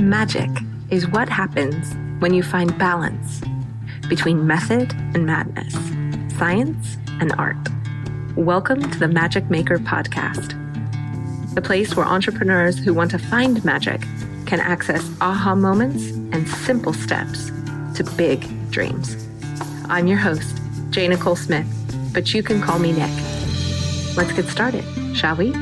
Magic is what happens when you find balance between method and madness, science and art. Welcome to the Magic Maker Podcast, the place where entrepreneurs who want to find magic can access aha moments and simple steps to big dreams. I'm your host, J. Nichole Smith, but you can call me Nic. Let's get started, shall we?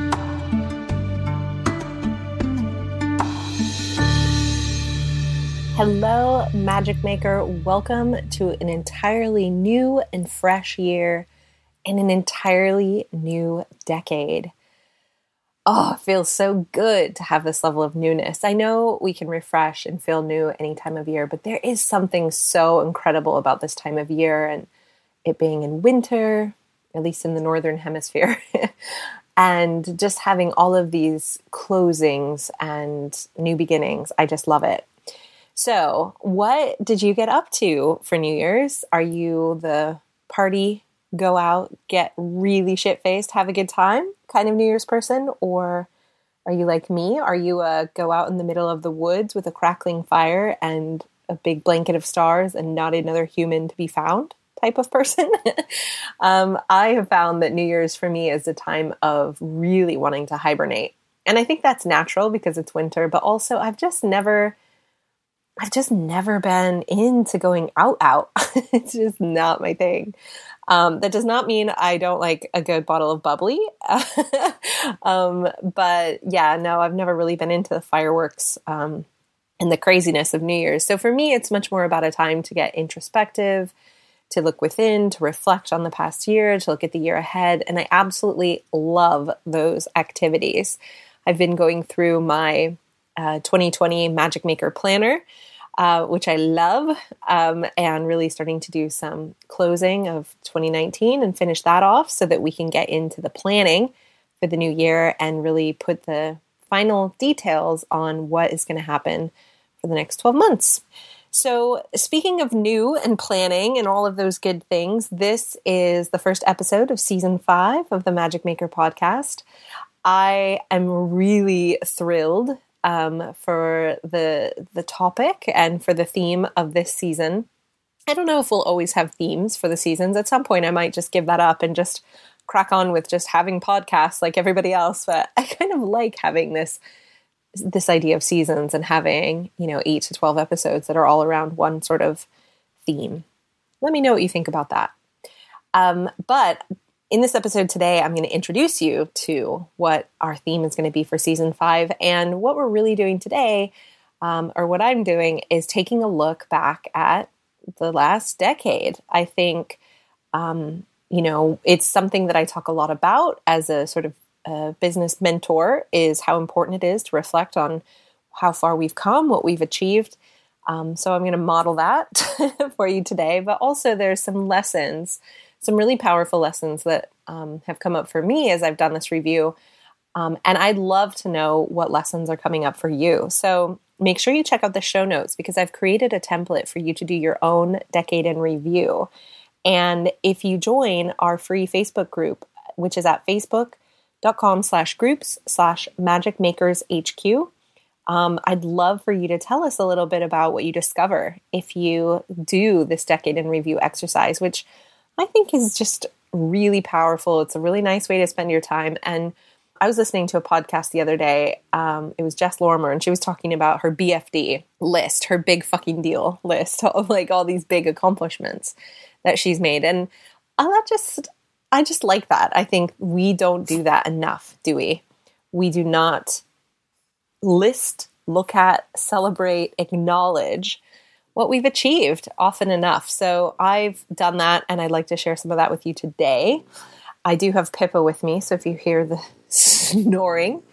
Hello, Magic Maker. Welcome to an entirely new and fresh year and an entirely new decade. Oh, it feels so good to have this level of newness. I know we can refresh and feel new any time of year, but there is something so incredible about this time of year and it being in winter, at least in the northern hemisphere, and just having all of these closings and new beginnings. I just love it. So, what did you get up to for New Year's? Are you the party, go out, get really shit faced, have a good time kind of New Year's person? Or are you like me? Are you a go out in the middle of the woods with a crackling fire and a big blanket of stars and not another human to be found type of person? um, I have found that New Year's for me is a time of really wanting to hibernate. And I think that's natural because it's winter, but also I've just never I've just never been into going out out. it's just not my thing. Um, that does not mean I don't like a good bottle of bubbly. um, but yeah, no, I've never really been into the fireworks um, and the craziness of New Year's. So for me, it's much more about a time to get introspective, to look within, to reflect on the past year, to look at the year ahead. And I absolutely love those activities. I've been going through my uh, 2020 Magic Maker Planner, uh, which I love, um, and really starting to do some closing of 2019 and finish that off so that we can get into the planning for the new year and really put the final details on what is going to happen for the next 12 months. So, speaking of new and planning and all of those good things, this is the first episode of season five of the Magic Maker podcast. I am really thrilled um, for the the topic and for the theme of this season. I don't know if we'll always have themes for the seasons. At some point, I might just give that up and just crack on with just having podcasts like everybody else. But I kind of like having this this idea of seasons and having you know eight to twelve episodes that are all around one sort of theme. Let me know what you think about that. Um, but in this episode today, I'm going to introduce you to what our theme is going to be for season five. And what we're really doing today, um, or what I'm doing, is taking a look back at the last decade. I think, um, you know, it's something that I talk a lot about as a sort of uh, business mentor, is how important it is to reflect on how far we've come, what we've achieved. Um, so I'm going to model that for you today. But also, there's some lessons some really powerful lessons that um, have come up for me as I've done this review. Um, and I'd love to know what lessons are coming up for you. So make sure you check out the show notes because I've created a template for you to do your own decade in review. And if you join our free Facebook group, which is at facebook.com slash groups slash magic makers HQ, um, I'd love for you to tell us a little bit about what you discover if you do this decade in review exercise, which I think is just really powerful. It's a really nice way to spend your time. And I was listening to a podcast the other day. Um, it was Jess Lorimer, and she was talking about her BFD list, her big fucking deal list of like all these big accomplishments that she's made. And I just, I just like that. I think we don't do that enough, do we? We do not list, look at, celebrate, acknowledge what we've achieved often enough. So I've done that and I'd like to share some of that with you today. I do have Pippa with me, so if you hear the snoring,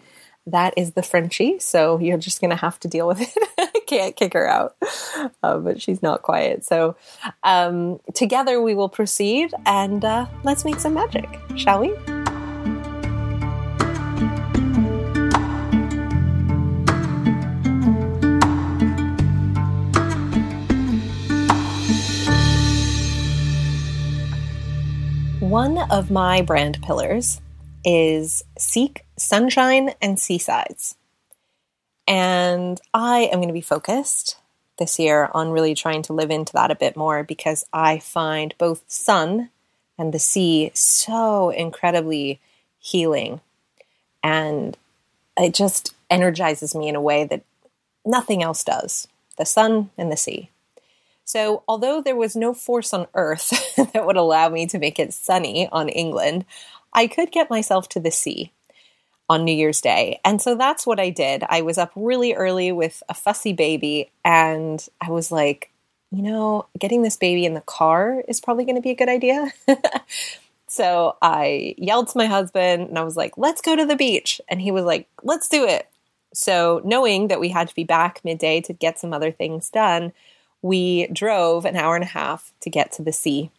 that is the Frenchie. So you're just going to have to deal with it. I can't kick her out, uh, but she's not quiet. So um, together we will proceed and uh, let's make some magic, shall we? One of my brand pillars is seek sunshine and seasides. And I am going to be focused this year on really trying to live into that a bit more because I find both sun and the sea so incredibly healing. And it just energizes me in a way that nothing else does the sun and the sea. So, although there was no force on earth that would allow me to make it sunny on England, I could get myself to the sea on New Year's Day. And so that's what I did. I was up really early with a fussy baby, and I was like, you know, getting this baby in the car is probably going to be a good idea. so I yelled to my husband and I was like, let's go to the beach. And he was like, let's do it. So, knowing that we had to be back midday to get some other things done, we drove an hour and a half to get to the sea.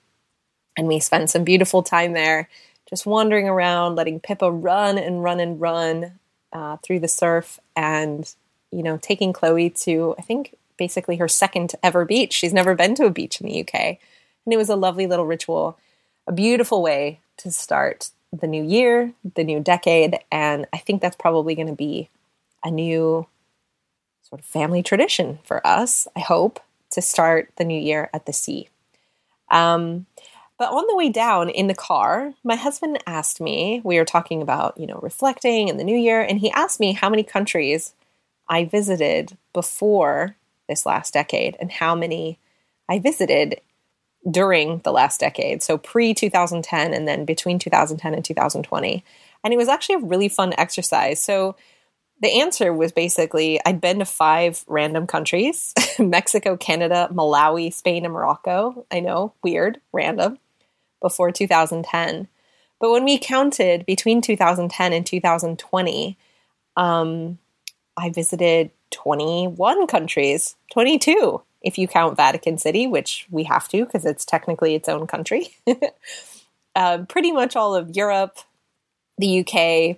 And we spent some beautiful time there, just wandering around, letting Pippa run and run and run uh, through the surf, and, you know, taking Chloe to, I think, basically her second ever beach. She's never been to a beach in the UK. And it was a lovely little ritual, a beautiful way to start the new year, the new decade. And I think that's probably going to be a new sort of family tradition for us, I hope, to start the new year at the sea. Um, but on the way down in the car, my husband asked me, we were talking about, you know, reflecting in the new year, and he asked me how many countries I visited before this last decade and how many I visited during the last decade. So pre 2010 and then between 2010 and 2020. And it was actually a really fun exercise. So the answer was basically I'd been to five random countries Mexico, Canada, Malawi, Spain, and Morocco. I know, weird, random, before 2010. But when we counted between 2010 and 2020, um, I visited 21 countries, 22 if you count Vatican City, which we have to because it's technically its own country. uh, pretty much all of Europe, the UK,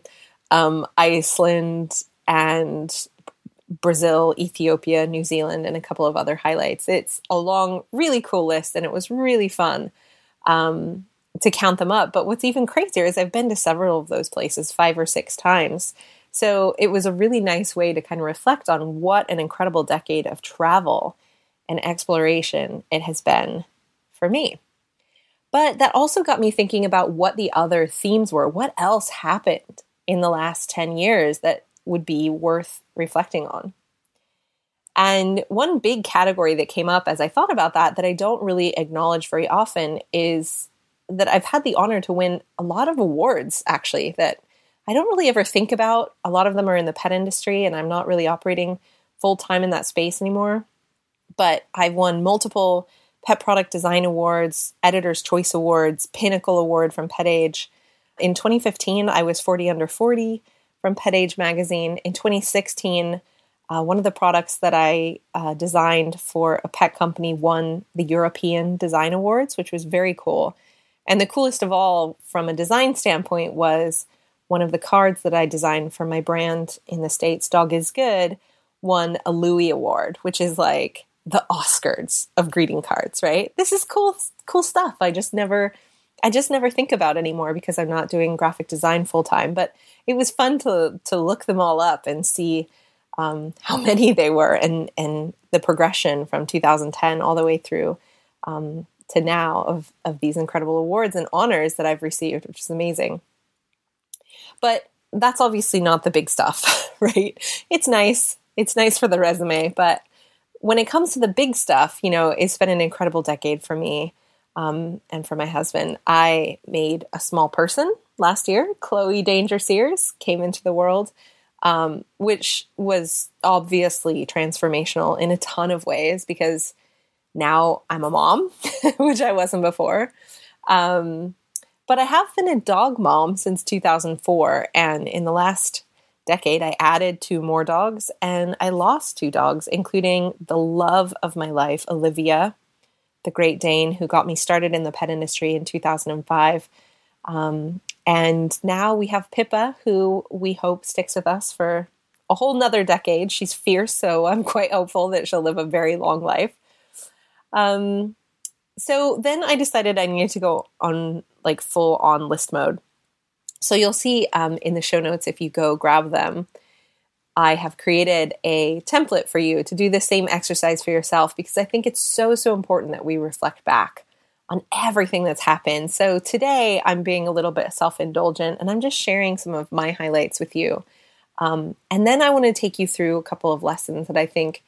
um, Iceland, and Brazil, Ethiopia, New Zealand, and a couple of other highlights. It's a long, really cool list, and it was really fun um, to count them up. But what's even crazier is I've been to several of those places five or six times. So it was a really nice way to kind of reflect on what an incredible decade of travel and exploration it has been for me. But that also got me thinking about what the other themes were. What else happened in the last 10 years that would be worth reflecting on. And one big category that came up as I thought about that, that I don't really acknowledge very often, is that I've had the honor to win a lot of awards, actually, that I don't really ever think about. A lot of them are in the pet industry, and I'm not really operating full time in that space anymore. But I've won multiple Pet Product Design Awards, Editor's Choice Awards, Pinnacle Award from Pet Age. In 2015, I was 40 under 40 from Pet Age magazine. In 2016, uh, one of the products that I uh, designed for a pet company won the European Design Awards, which was very cool. And the coolest of all, from a design standpoint, was one of the cards that I designed for my brand in the States, Dog is Good, won a Louie Award, which is like the Oscars of greeting cards, right? This is cool, cool stuff. I just never I just never think about anymore because I'm not doing graphic design full time. But it was fun to to look them all up and see um, how many they were and and the progression from 2010 all the way through um, to now of of these incredible awards and honors that I've received, which is amazing. But that's obviously not the big stuff, right? It's nice. It's nice for the resume, but when it comes to the big stuff, you know, it's been an incredible decade for me um, and for my husband. I made a small person last year. Chloe Danger Sears came into the world, um, which was obviously transformational in a ton of ways because now I'm a mom, which I wasn't before. Um, but I have been a dog mom since 2004. And in the last decade, I added two more dogs and I lost two dogs, including the love of my life, Olivia, the Great Dane, who got me started in the pet industry in 2005. Um, and now we have Pippa, who we hope sticks with us for a whole nother decade. She's fierce, so I'm quite hopeful that she'll live a very long life. Um, so then I decided I needed to go on like full on list mode. So you'll see um, in the show notes if you go grab them. I have created a template for you to do the same exercise for yourself because I think it's so, so important that we reflect back on everything that's happened. So today I'm being a little bit self indulgent and I'm just sharing some of my highlights with you. Um, and then I want to take you through a couple of lessons that I think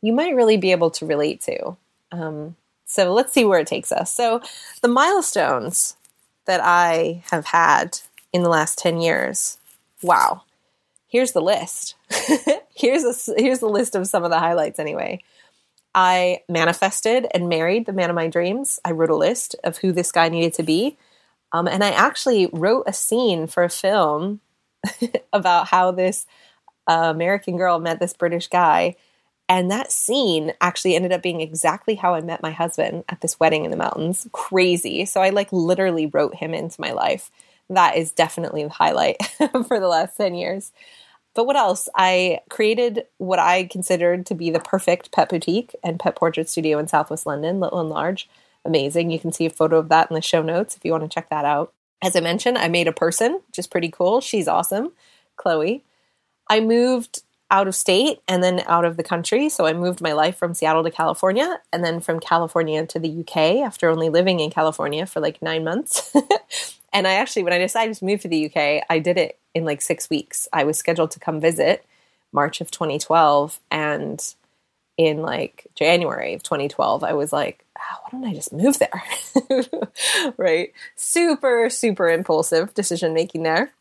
you might really be able to relate to. Um, so let's see where it takes us. So, the milestones that I have had in the last 10 years wow here's the list. here's a, here's the list of some of the highlights anyway. I manifested and married the man of my dreams. I wrote a list of who this guy needed to be. Um, and I actually wrote a scene for a film about how this uh, American girl met this British guy. And that scene actually ended up being exactly how I met my husband at this wedding in the mountains. Crazy. So I like literally wrote him into my life. That is definitely the highlight for the last 10 years. But what else? I created what I considered to be the perfect pet boutique and pet portrait studio in Southwest London, Little and Large. Amazing. You can see a photo of that in the show notes if you want to check that out. As I mentioned, I made a person, which is pretty cool. She's awesome, Chloe. I moved out of state and then out of the country. So I moved my life from Seattle to California and then from California to the UK after only living in California for like nine months. and I actually, when I decided to move to the UK, I did it in like six weeks. I was scheduled to come visit March of 2012. And in like January of 2012, I was like, oh, why don't I just move there? right? Super, super impulsive decision making there.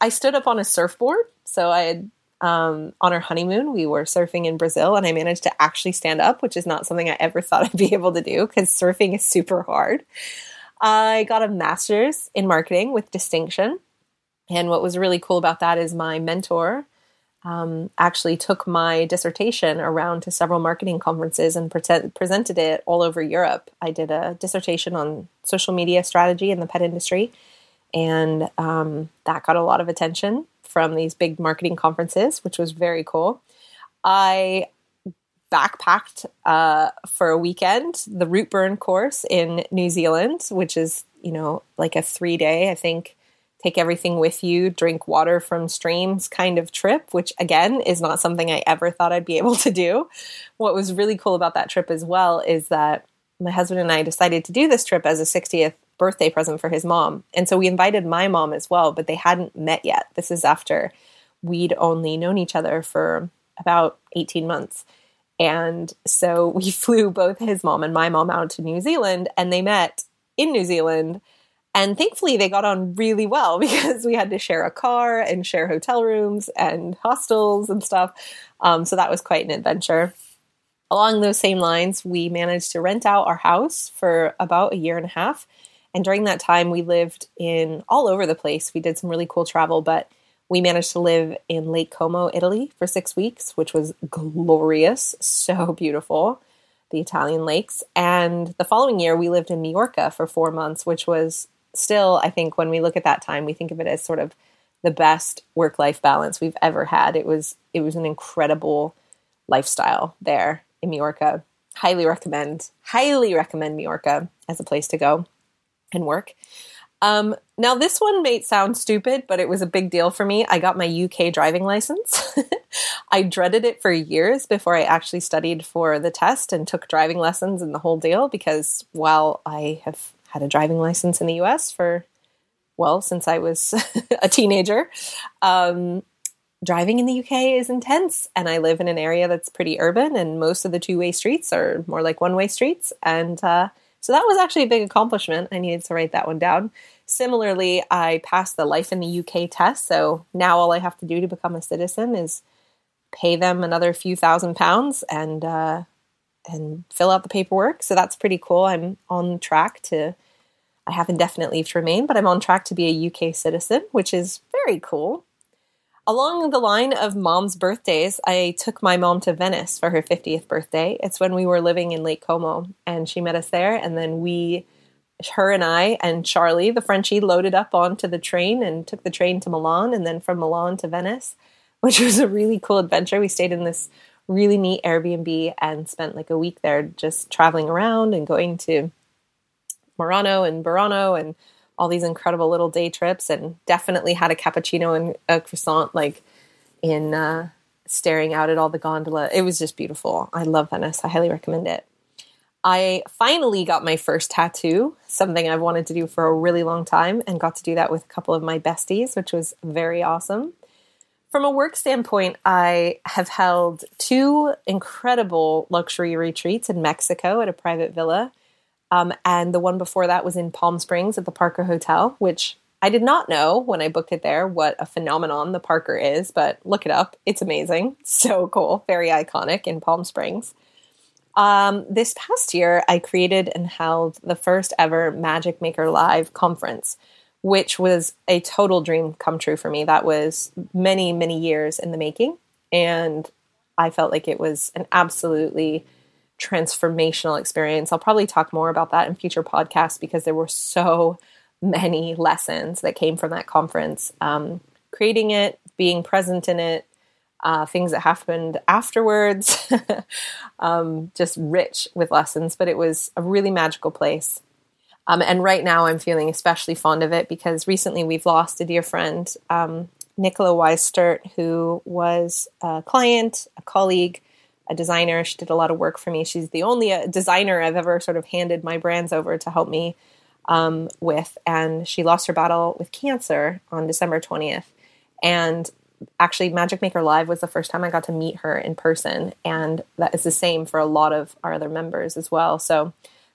I stood up on a surfboard. So I had, um, on our honeymoon, we were surfing in Brazil and I managed to actually stand up, which is not something I ever thought I'd be able to do because surfing is super hard. I got a master's in marketing with distinction. And what was really cool about that is my mentor um, actually took my dissertation around to several marketing conferences and pre- presented it all over Europe. I did a dissertation on social media strategy in the pet industry, and um, that got a lot of attention from these big marketing conferences, which was very cool. I backpacked uh, for a weekend the Routeburn course in New Zealand, which is you know like a three day, I think take everything with you, drink water from streams kind of trip, which again is not something I ever thought I'd be able to do. What was really cool about that trip as well is that my husband and I decided to do this trip as a 60th birthday present for his mom. And so we invited my mom as well, but they hadn't met yet. This is after we'd only known each other for about 18 months. And so we flew both his mom and my mom out to New Zealand and they met in New Zealand and thankfully, they got on really well because we had to share a car and share hotel rooms and hostels and stuff. Um, so that was quite an adventure. Along those same lines, we managed to rent out our house for about a year and a half. And during that time, we lived in all over the place. We did some really cool travel, but we managed to live in Lake Como, Italy for six weeks, which was glorious, so beautiful, the Italian lakes. And the following year, we lived in Majorca for four months, which was still, I think when we look at that time, we think of it as sort of the best work life balance we've ever had. It was it was an incredible lifestyle there in Majorca. Highly recommend, highly recommend Majorca as a place to go and work. Um, now, this one may sound stupid, but it was a big deal for me. I got my UK driving license. I dreaded it for years before I actually studied for the test and took driving lessons and the whole deal because while I have had a driving license in the US for, well, since I was a teenager. Um, driving in the UK is intense, and I live in an area that's pretty urban, and most of the two way streets are more like one way streets. And uh, so that was actually a big accomplishment. I needed to write that one down. Similarly, I passed the Life in the UK test, so now all I have to do to become a citizen is pay them another few thousand pounds and uh, and fill out the paperwork. So that's pretty cool. I'm on track to, I have indefinite leave to remain, but I'm on track to be a UK citizen, which is very cool. Along the line of mom's birthdays, I took my mom to Venice for her 50th birthday. It's when we were living in Lake Como, and she met us there. And then we, her and I, and Charlie, the Frenchie, loaded up onto the train and took the train to Milan, and then from Milan to Venice, which was a really cool adventure. We stayed in this really neat Airbnb and spent like a week there just traveling around and going to Murano and Burano and all these incredible little day trips and definitely had a cappuccino and a croissant like in uh, staring out at all the gondola. It was just beautiful. I love Venice. I highly recommend it. I finally got my first tattoo, something I've wanted to do for a really long time, and got to do that with a couple of my besties, which was very awesome. From a work standpoint, I have held two incredible luxury retreats in Mexico at a private villa. Um, and the one before that was in Palm Springs at the Parker Hotel, which I did not know when I booked it there what a phenomenon the Parker is, but look it up. It's amazing. So cool. Very iconic in Palm Springs. Um, this past year, I created and held the first ever Magic Maker Live conference, which was a total dream come true for me. That was many, many years in the making. And I felt like it was an absolutely transformational experience. I'll probably talk more about that in future podcasts because there were so many lessons that came from that conference. Um, creating it, being present in it, uh, things that happened afterwards, um, just rich with lessons. But it was a really magical place. Um, and right now, I'm feeling especially fond of it because recently we've lost a dear friend, um, Nicola Weistert, who was a client, a colleague, a designer. She did a lot of work for me. She's the only uh, designer I've ever sort of handed my brands over to help me um, with. And she lost her battle with cancer on December 20th. And actually Magic Maker Live was the first time I got to meet her in person, and that is the same for a lot of our other members as well. So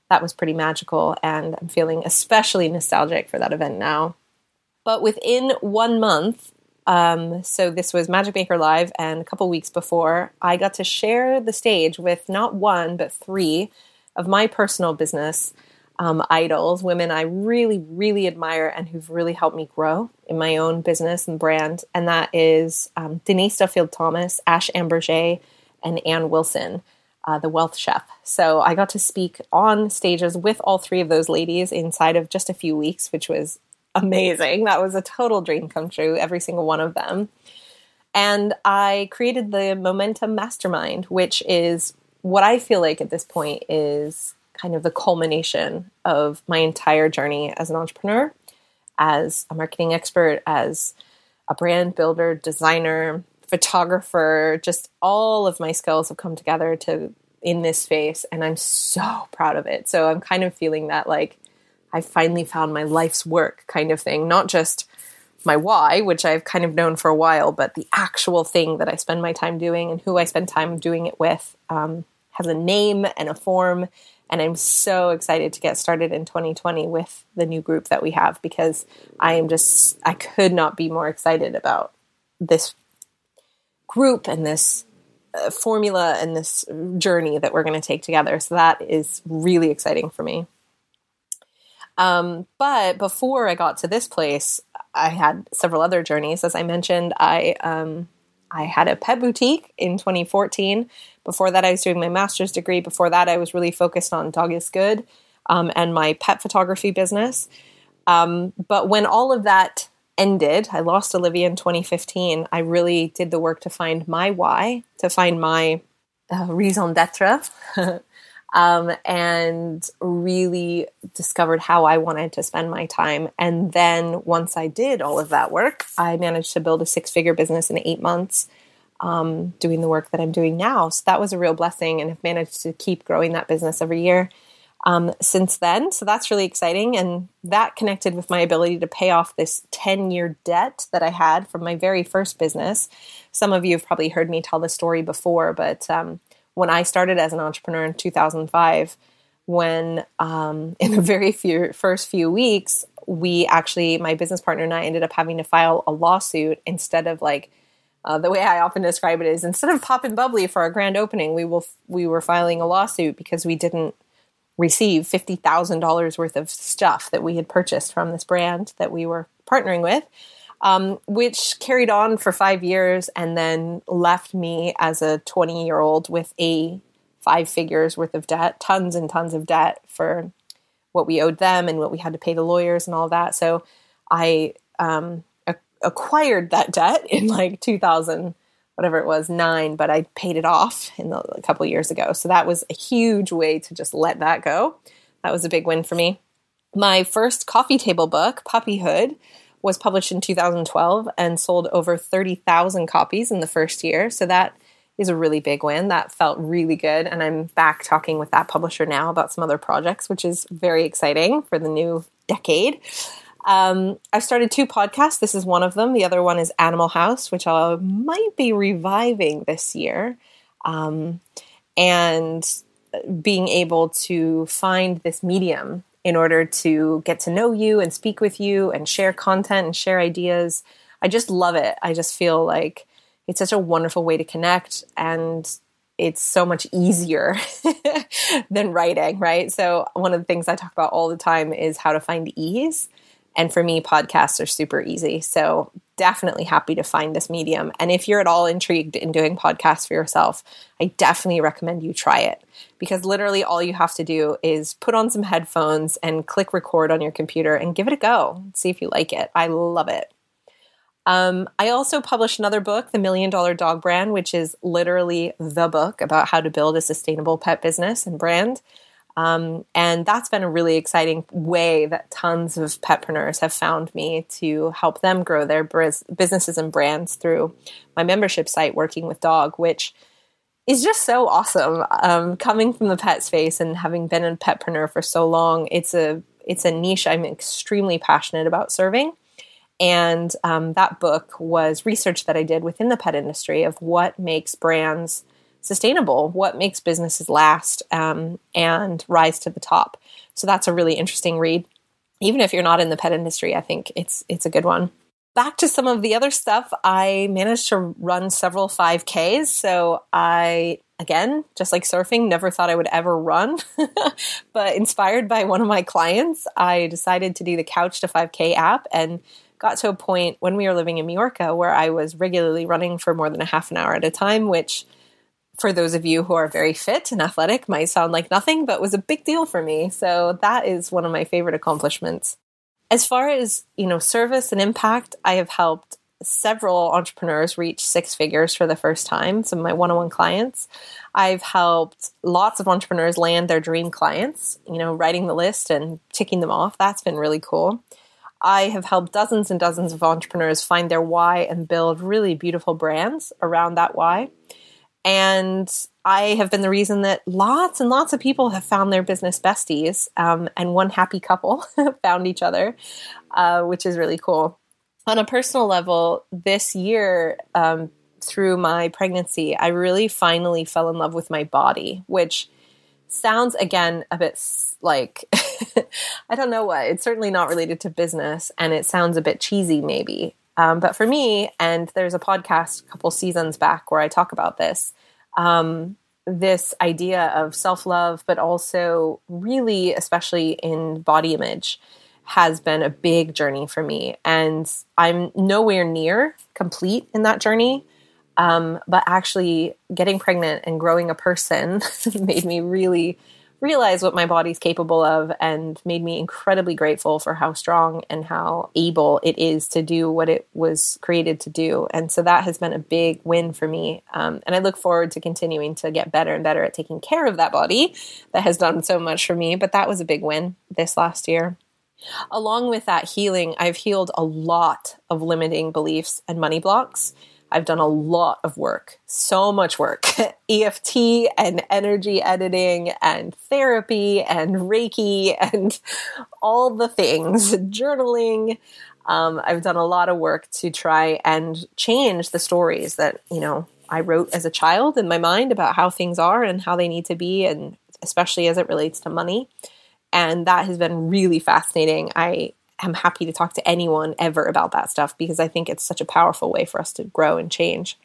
that was pretty magical, and I'm feeling especially nostalgic for that event now. But within one month, um, so this was Magic Maker Live, and a couple weeks before, I got to share the stage with not one but three of my personal business um, idols, women I really, really admire and who've really helped me grow in my own business and brand. And that is um, Denise Duffield Thomas, Ash Ambirge, and Ann Wilson, uh, the wealth chef. So I got to speak on stages with all three of those ladies inside of just a few weeks, which was amazing. That was a total dream come true, every single one of them. And I created the Momentum Mastermind, which is what I feel like at this point is kind of the culmination of my entire journey as an entrepreneur, as a marketing expert, as a brand builder, designer, photographer, just all of my skills have come together to in this space and I'm so proud of it. So I'm kind of feeling that like I finally found my life's work kind of thing, not just my why, which I've kind of known for a while, but the actual thing that I spend my time doing and who I spend time doing it with um, has a name and a form and I'm so excited to get started in 2020 with the new group that we have because I am just, I could not be more excited about this group and this uh, formula and this journey that we're going to take together. So that is really exciting for me. Um, but before I got to this place, I had several other journeys. As I mentioned, I um, I had a pet boutique in 2014 before that, I was doing my master's degree. Before that, I was really focused on Dog is Good um, and my pet photography business. Um, but when all of that ended, I lost Olivia in 2015. I really did the work to find my why, to find my uh, raison d'etre, um, and really discovered how I wanted to spend my time. And then once I did all of that work, I managed to build a six figure business in eight months um, doing the work that I'm doing now. So that was a real blessing and have managed to keep growing that business every year um, since then. So that's really exciting. And that connected with my ability to pay off this 10 year debt that I had from my very first business. Some of you have probably heard me tell the story before, but um, when I started as an entrepreneur in 2005, when um, in the very few first few weeks, we actually, my business partner and I ended up having to file a lawsuit instead of like uh, the way I often describe it is instead of popping bubbly for our grand opening, we will we were filing a lawsuit because we didn't receive fifty thousand dollars worth of stuff that we had purchased from this brand that we were partnering with, um, which carried on for five years and then left me as a twenty year old with a five figures worth of debt, tons and tons of debt for what we owed them and what we had to pay the lawyers and all that. So I um, acquired that debt in like 2000 whatever it was nine but i paid it off in the, a couple years ago so that was a huge way to just let that go that was a big win for me my first coffee table book puppyhood was published in 2012 and sold over 30,000 copies in the first year. So that is a really big win. That felt really good. And I'm back talking with that publisher now about some other projects, which is very exciting for the new decade. Um, I've started two podcasts. This is one of them. The other one is Animal House, which I might be reviving this year. Um, and being able to find this medium in order to get to know you and speak with you and share content and share ideas. I just love it. I just feel like it's such a wonderful way to connect and it's so much easier than writing, right? So, one of the things I talk about all the time is how to find ease. And for me, podcasts are super easy. So, definitely happy to find this medium. And if you're at all intrigued in doing podcasts for yourself, I definitely recommend you try it because literally all you have to do is put on some headphones and click record on your computer and give it a go. See if you like it. I love it. Um, I also published another book, The Million Dollar Dog Brand, which is literally the book about how to build a sustainable pet business and brand. Um, and that's been a really exciting way that tons of petpreneurs have found me to help them grow their businesses and brands through my membership site, Working with Dog, which is just so awesome. Um, coming from the pet space and having been a petpreneur for so long, it's a it's a niche I'm extremely passionate about serving. And um, that book was research that I did within the pet industry of what makes brands sustainable, what makes businesses last um, and rise to the top. So that's a really interesting read. Even if you're not in the pet industry, I think it's it's a good one. Back to some of the other stuff, I managed to run several 5Ks. So I again, just like surfing, never thought I would ever run. but inspired by one of my clients, I decided to do the Couch to 5K app and got to a point when we were living in Mallorca where I was regularly running for more than a half an hour at a time, which for those of you who are very fit and athletic might sound like nothing, but was a big deal for me. So that is one of my favorite accomplishments. As far as, you know, service and impact, I have helped several entrepreneurs reach six figures for the first time, some of my one-on-one clients. I've helped lots of entrepreneurs land their dream clients, you know, writing the list and ticking them off. That's been really cool. I have helped dozens and dozens of entrepreneurs find their why and build really beautiful brands around that why. And I have been the reason that lots and lots of people have found their business besties, um, and one happy couple found each other, uh, which is really cool. On a personal level, this year, um, through my pregnancy, I really finally fell in love with my body, which sounds again a bit like I don't know what. It's certainly not related to business, and it sounds a bit cheesy, maybe. Um, but for me, and there's a podcast a couple seasons back where I talk about this, um, this idea of self love, but also really, especially in body image, has been a big journey for me. And I'm nowhere near complete in that journey. Um, but actually, getting pregnant and growing a person made me really realize what my body's capable of and made me incredibly grateful for how strong and how able it is to do what it was created to do. And so that has been a big win for me. Um, and I look forward to continuing to get better and better at taking care of that body that has done so much for me. But that was a big win this last year. Along with that healing, I've healed a lot of limiting beliefs and money blocks. I've done a lot of work, so much work EFT and energy editing and therapy and Reiki and all the things, journaling. Um, I've done a lot of work to try and change the stories that, you know, I wrote as a child in my mind about how things are and how they need to be, and especially as it relates to money. And that has been really fascinating. I am happy to talk to anyone ever about that stuff because I think it's such a powerful way for us to grow and change.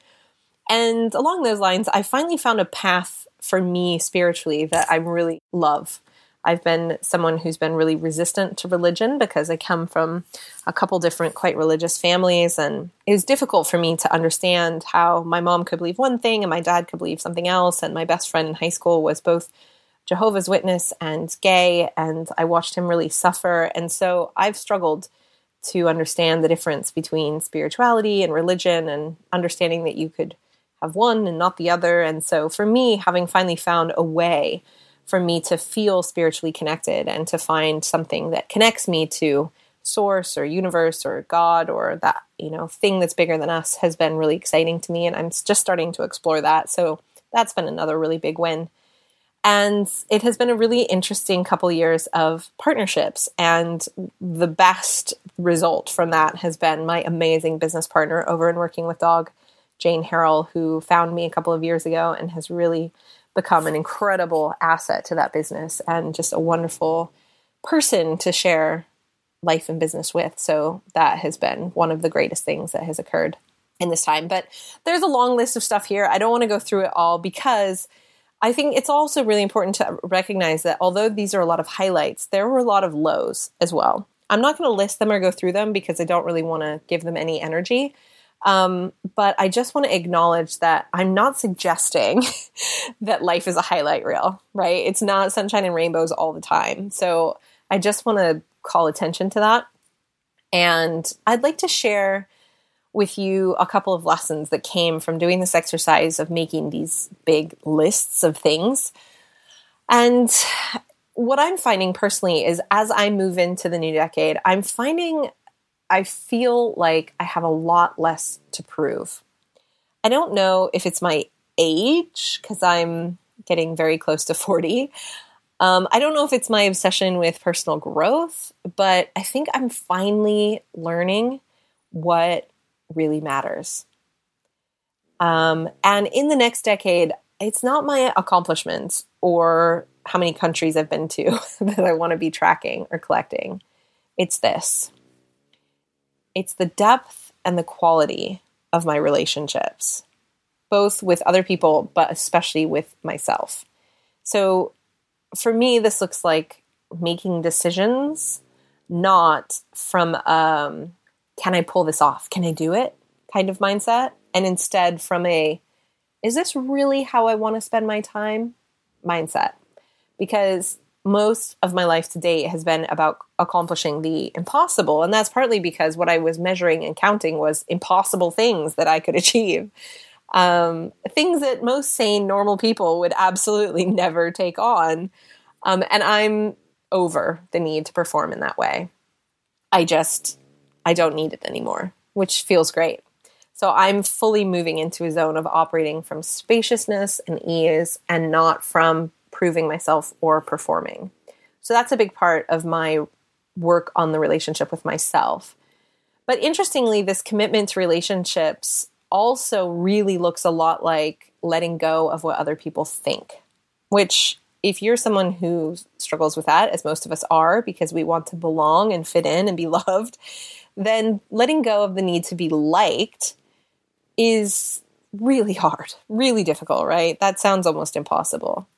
And along those lines, I finally found a path for me spiritually that I really love. I've been someone who's been really resistant to religion because I come from a couple different quite religious families and it was difficult for me to understand how my mom could believe one thing and my dad could believe something else and my best friend in high school was both Jehovah's Witness and gay, and I watched him really suffer. And so I've struggled to understand the difference between spirituality and religion and understanding that you could have one and not the other. And so for me, having finally found a way for me to feel spiritually connected and to find something that connects me to source or universe or God or that, you know, thing that's bigger than us has been really exciting to me. And I'm just starting to explore that. So that's been another really big win. And it has been a really interesting couple years of partnerships. And the best result from that has been my amazing business partner over in Working with Dog, Jane Harrell, who found me a couple of years ago and has really become an incredible asset to that business and just a wonderful person to share life and business with. So that has been one of the greatest things that has occurred in this time. But there's a long list of stuff here. I don't want to go through it all because I think it's also really important to recognize that although these are a lot of highlights, there were a lot of lows as well. I'm not going to list them or go through them because I don't really want to give them any energy. Um, but I just want to acknowledge that I'm not suggesting that life is a highlight reel, right? It's not sunshine and rainbows all the time. So I just want to call attention to that. And I'd like to share with you a couple of lessons that came from doing this exercise of making these big lists of things. And what I'm finding personally is as I move into the new decade, I'm finding I feel like I have a lot less to prove. I don't know if it's my age because I'm getting very close to 40. Um, I don't know if it's my obsession with personal growth, but I think I'm finally learning what really matters. Um, and in the next decade, it's not my accomplishments or how many countries I've been to that I want to be tracking or collecting. It's this it's the depth and the quality of my relationships, both with other people, but especially with myself. So for me, this looks like making decisions not from um, can I pull this off? Can I do it? kind of mindset, and instead from a is this really how I want to spend my time mindset? Because most of my life to date has been about accomplishing the impossible. And that's partly because what I was measuring and counting was impossible things that I could achieve. Um, things that most sane, normal people would absolutely never take on. Um, and I'm over the need to perform in that way. I just, I don't need it anymore, which feels great. So I'm fully moving into a zone of operating from spaciousness and ease and not from proving myself or performing. So that's a big part of my work on the relationship with myself. But interestingly, this commitment to relationships also really looks a lot like letting go of what other people think, which, if you're someone who struggles with that, as most of us are, because we want to belong and fit in and be loved, then letting go of the need to be liked is really hard, really difficult, right? That sounds almost impossible.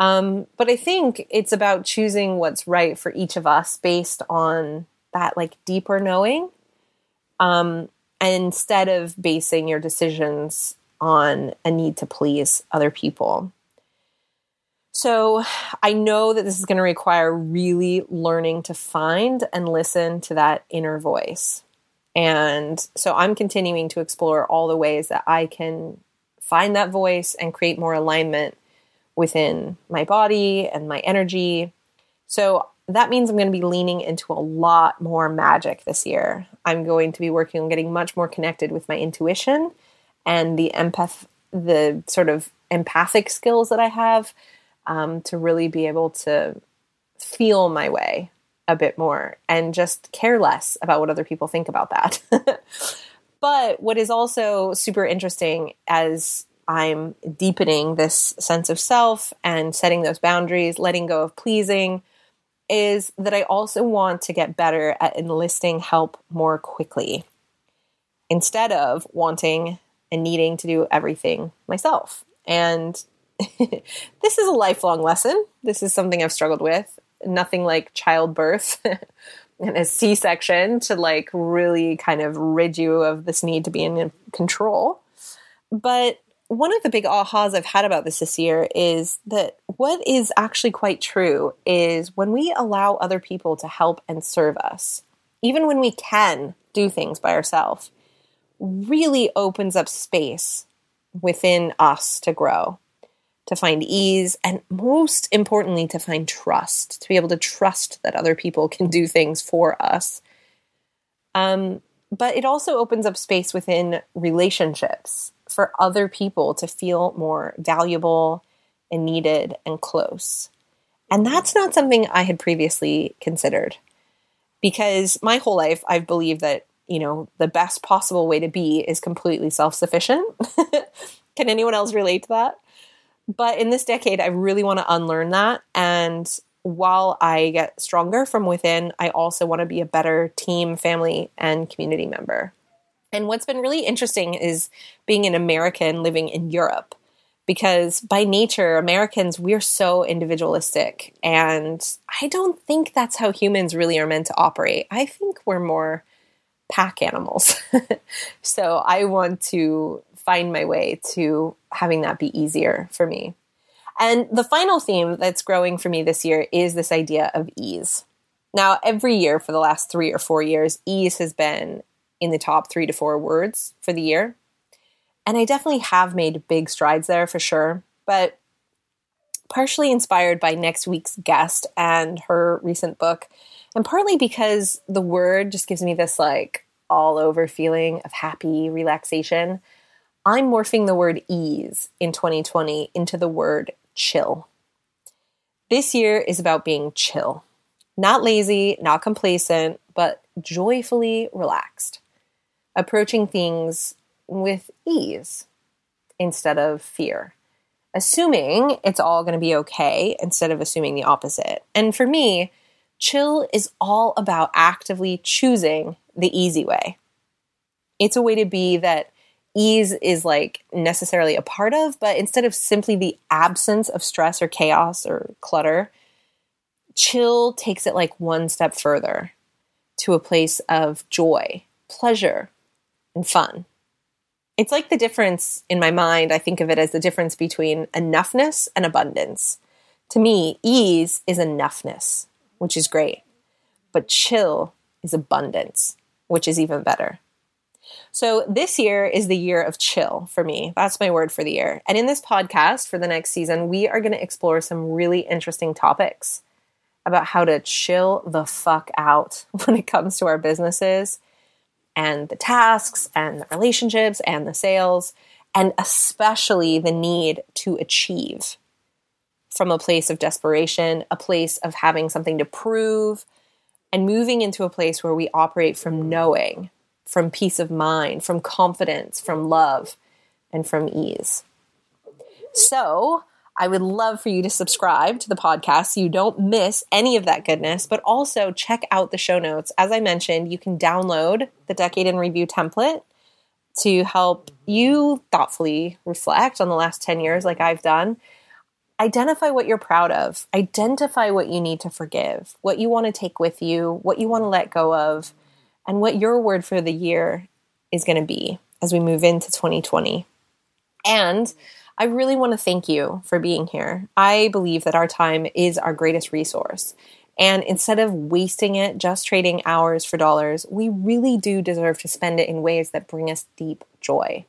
Um, but I think it's about choosing what's right for each of us based on that like deeper knowing. Um, instead of basing your decisions on a need to please other people. So I know that this is going to require really learning to find and listen to that inner voice. And so I'm continuing to explore all the ways that I can find that voice and create more alignment within my body and my energy. So that means I'm going to be leaning into a lot more magic this year. I'm going to be working on getting much more connected with my intuition and the empath, the sort of empathic skills that I have um, to really be able to feel my way a bit more and just care less about what other people think about that. but what is also super interesting as I'm deepening this sense of self and setting those boundaries, letting go of pleasing, is that I also want to get better at enlisting help more quickly instead of wanting and needing to do everything myself. And this is a lifelong lesson. This is something I've struggled with. Nothing like childbirth and a C section to like really kind of rid you of this need to be in control. But one of the big ahas I've had about this this year is that what is actually quite true is when we allow other people to help and serve us, even when we can do things by ourselves, really opens up space within us to grow, to find ease, and most importantly, to find trust, to be able to trust that other people can do things for us Um, but it also opens up space within relationships for other people to feel more valuable and needed and close. And that's not something I had previously considered because my whole life I've believed that, you know, the best possible way to be is completely self sufficient. Can anyone else relate to that? But in this decade, I really want to unlearn that. And while I get stronger from within, I also want to be a better team, family, and community member. And what's been really interesting is being an American living in Europe because by nature, Americans, we're so individualistic. And I don't think that's how humans really are meant to operate. I think we're more pack animals. so I want to find my way to having that be easier for me. And the final theme that's growing for me this year is this idea of ease. Now, every year for the last three or four years, ease has been in the top three to four words for the year. And I definitely have made big strides there for sure, but partially inspired by next week's guest and her recent book, and partly because the word just gives me this like all over feeling of happy relaxation. I'm morphing the word ease in 2020 into the word chill. This year is about being chill. Not lazy, not complacent, but joyfully relaxed. Approaching things with ease instead of fear. Assuming it's all going to be okay instead of assuming the opposite. And for me, chill is all about actively choosing the easy way. It's a way to be that ease is like necessarily a part of, but instead of simply the absence of stress or chaos or clutter, chill takes it like one step further to a place of joy, pleasure, and fun. It's like the difference in my mind, I think of it as the difference between enoughness and abundance. To me, ease is enoughness, which is great, but chill is abundance, which is even better. So this year is the year of chill for me. That's my word for the year. And in this podcast for the next season, we are going to explore some really interesting topics about how to chill the fuck out when it comes to our businesses and the tasks and the relationships and the sales, and especially the need to achieve from a place of desperation, a place of having something to prove, and moving into a place where we operate from knowing from peace of mind, from confidence, from love, and from ease. So, I would love for you to subscribe to the podcast so you don't miss any of that goodness, but also check out the show notes. As I mentioned, you can download the Decade in Review template to help you thoughtfully reflect on the last 10 years, like I've done. Identify what you're proud of, identify what you need to forgive, what you want to take with you, what you want to let go of and what your word for the year is going to be as we move into 2020. And I really want to thank you for being here. I believe that our time is our greatest resource. And instead of wasting it just trading hours for dollars, we really do deserve to spend it in ways that bring us deep joy.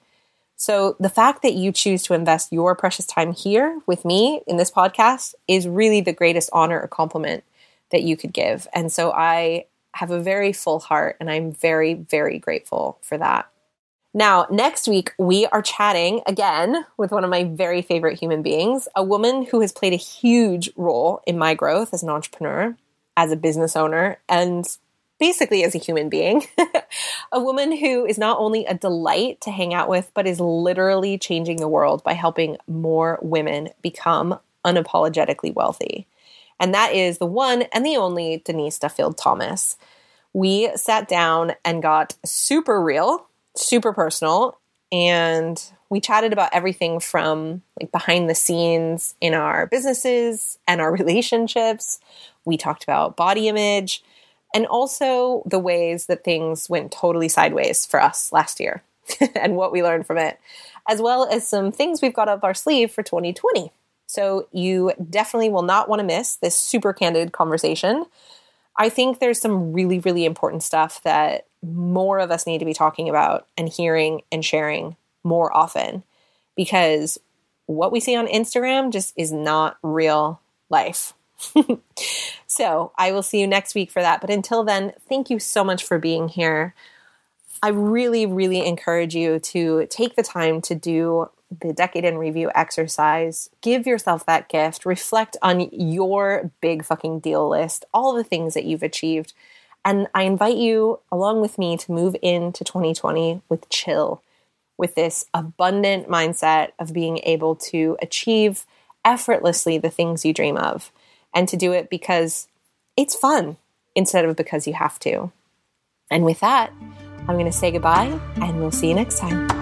So, the fact that you choose to invest your precious time here with me in this podcast is really the greatest honor or compliment that you could give. And so, I have a very full heart, and I'm very, very grateful for that. Now, next week, we are chatting again with one of my very favorite human beings, a woman who has played a huge role in my growth as an entrepreneur, as a business owner, and basically as a human being. a woman who is not only a delight to hang out with, but is literally changing the world by helping more women become unapologetically wealthy and that is the one and the only Denise Duffield Thomas. We sat down and got super real, super personal, and we chatted about everything from like behind the scenes in our businesses and our relationships. We talked about body image and also the ways that things went totally sideways for us last year and what we learned from it, as well as some things we've got up our sleeve for 2020. So you definitely will not want to miss this super candid conversation. I think there's some really, really important stuff that more of us need to be talking about and hearing and sharing more often because what we see on Instagram just is not real life. so I will see you next week for that. But until then, thank you so much for being here. I really, really encourage you to take the time to do the decade in review exercise. Give yourself that gift. Reflect on your big fucking deal list, all the things that you've achieved. And I invite you, along with me, to move into 2020 with chill, with this abundant mindset of being able to achieve effortlessly the things you dream of and to do it because it's fun instead of because you have to. And with that, I'm going to say goodbye and we'll see you next time.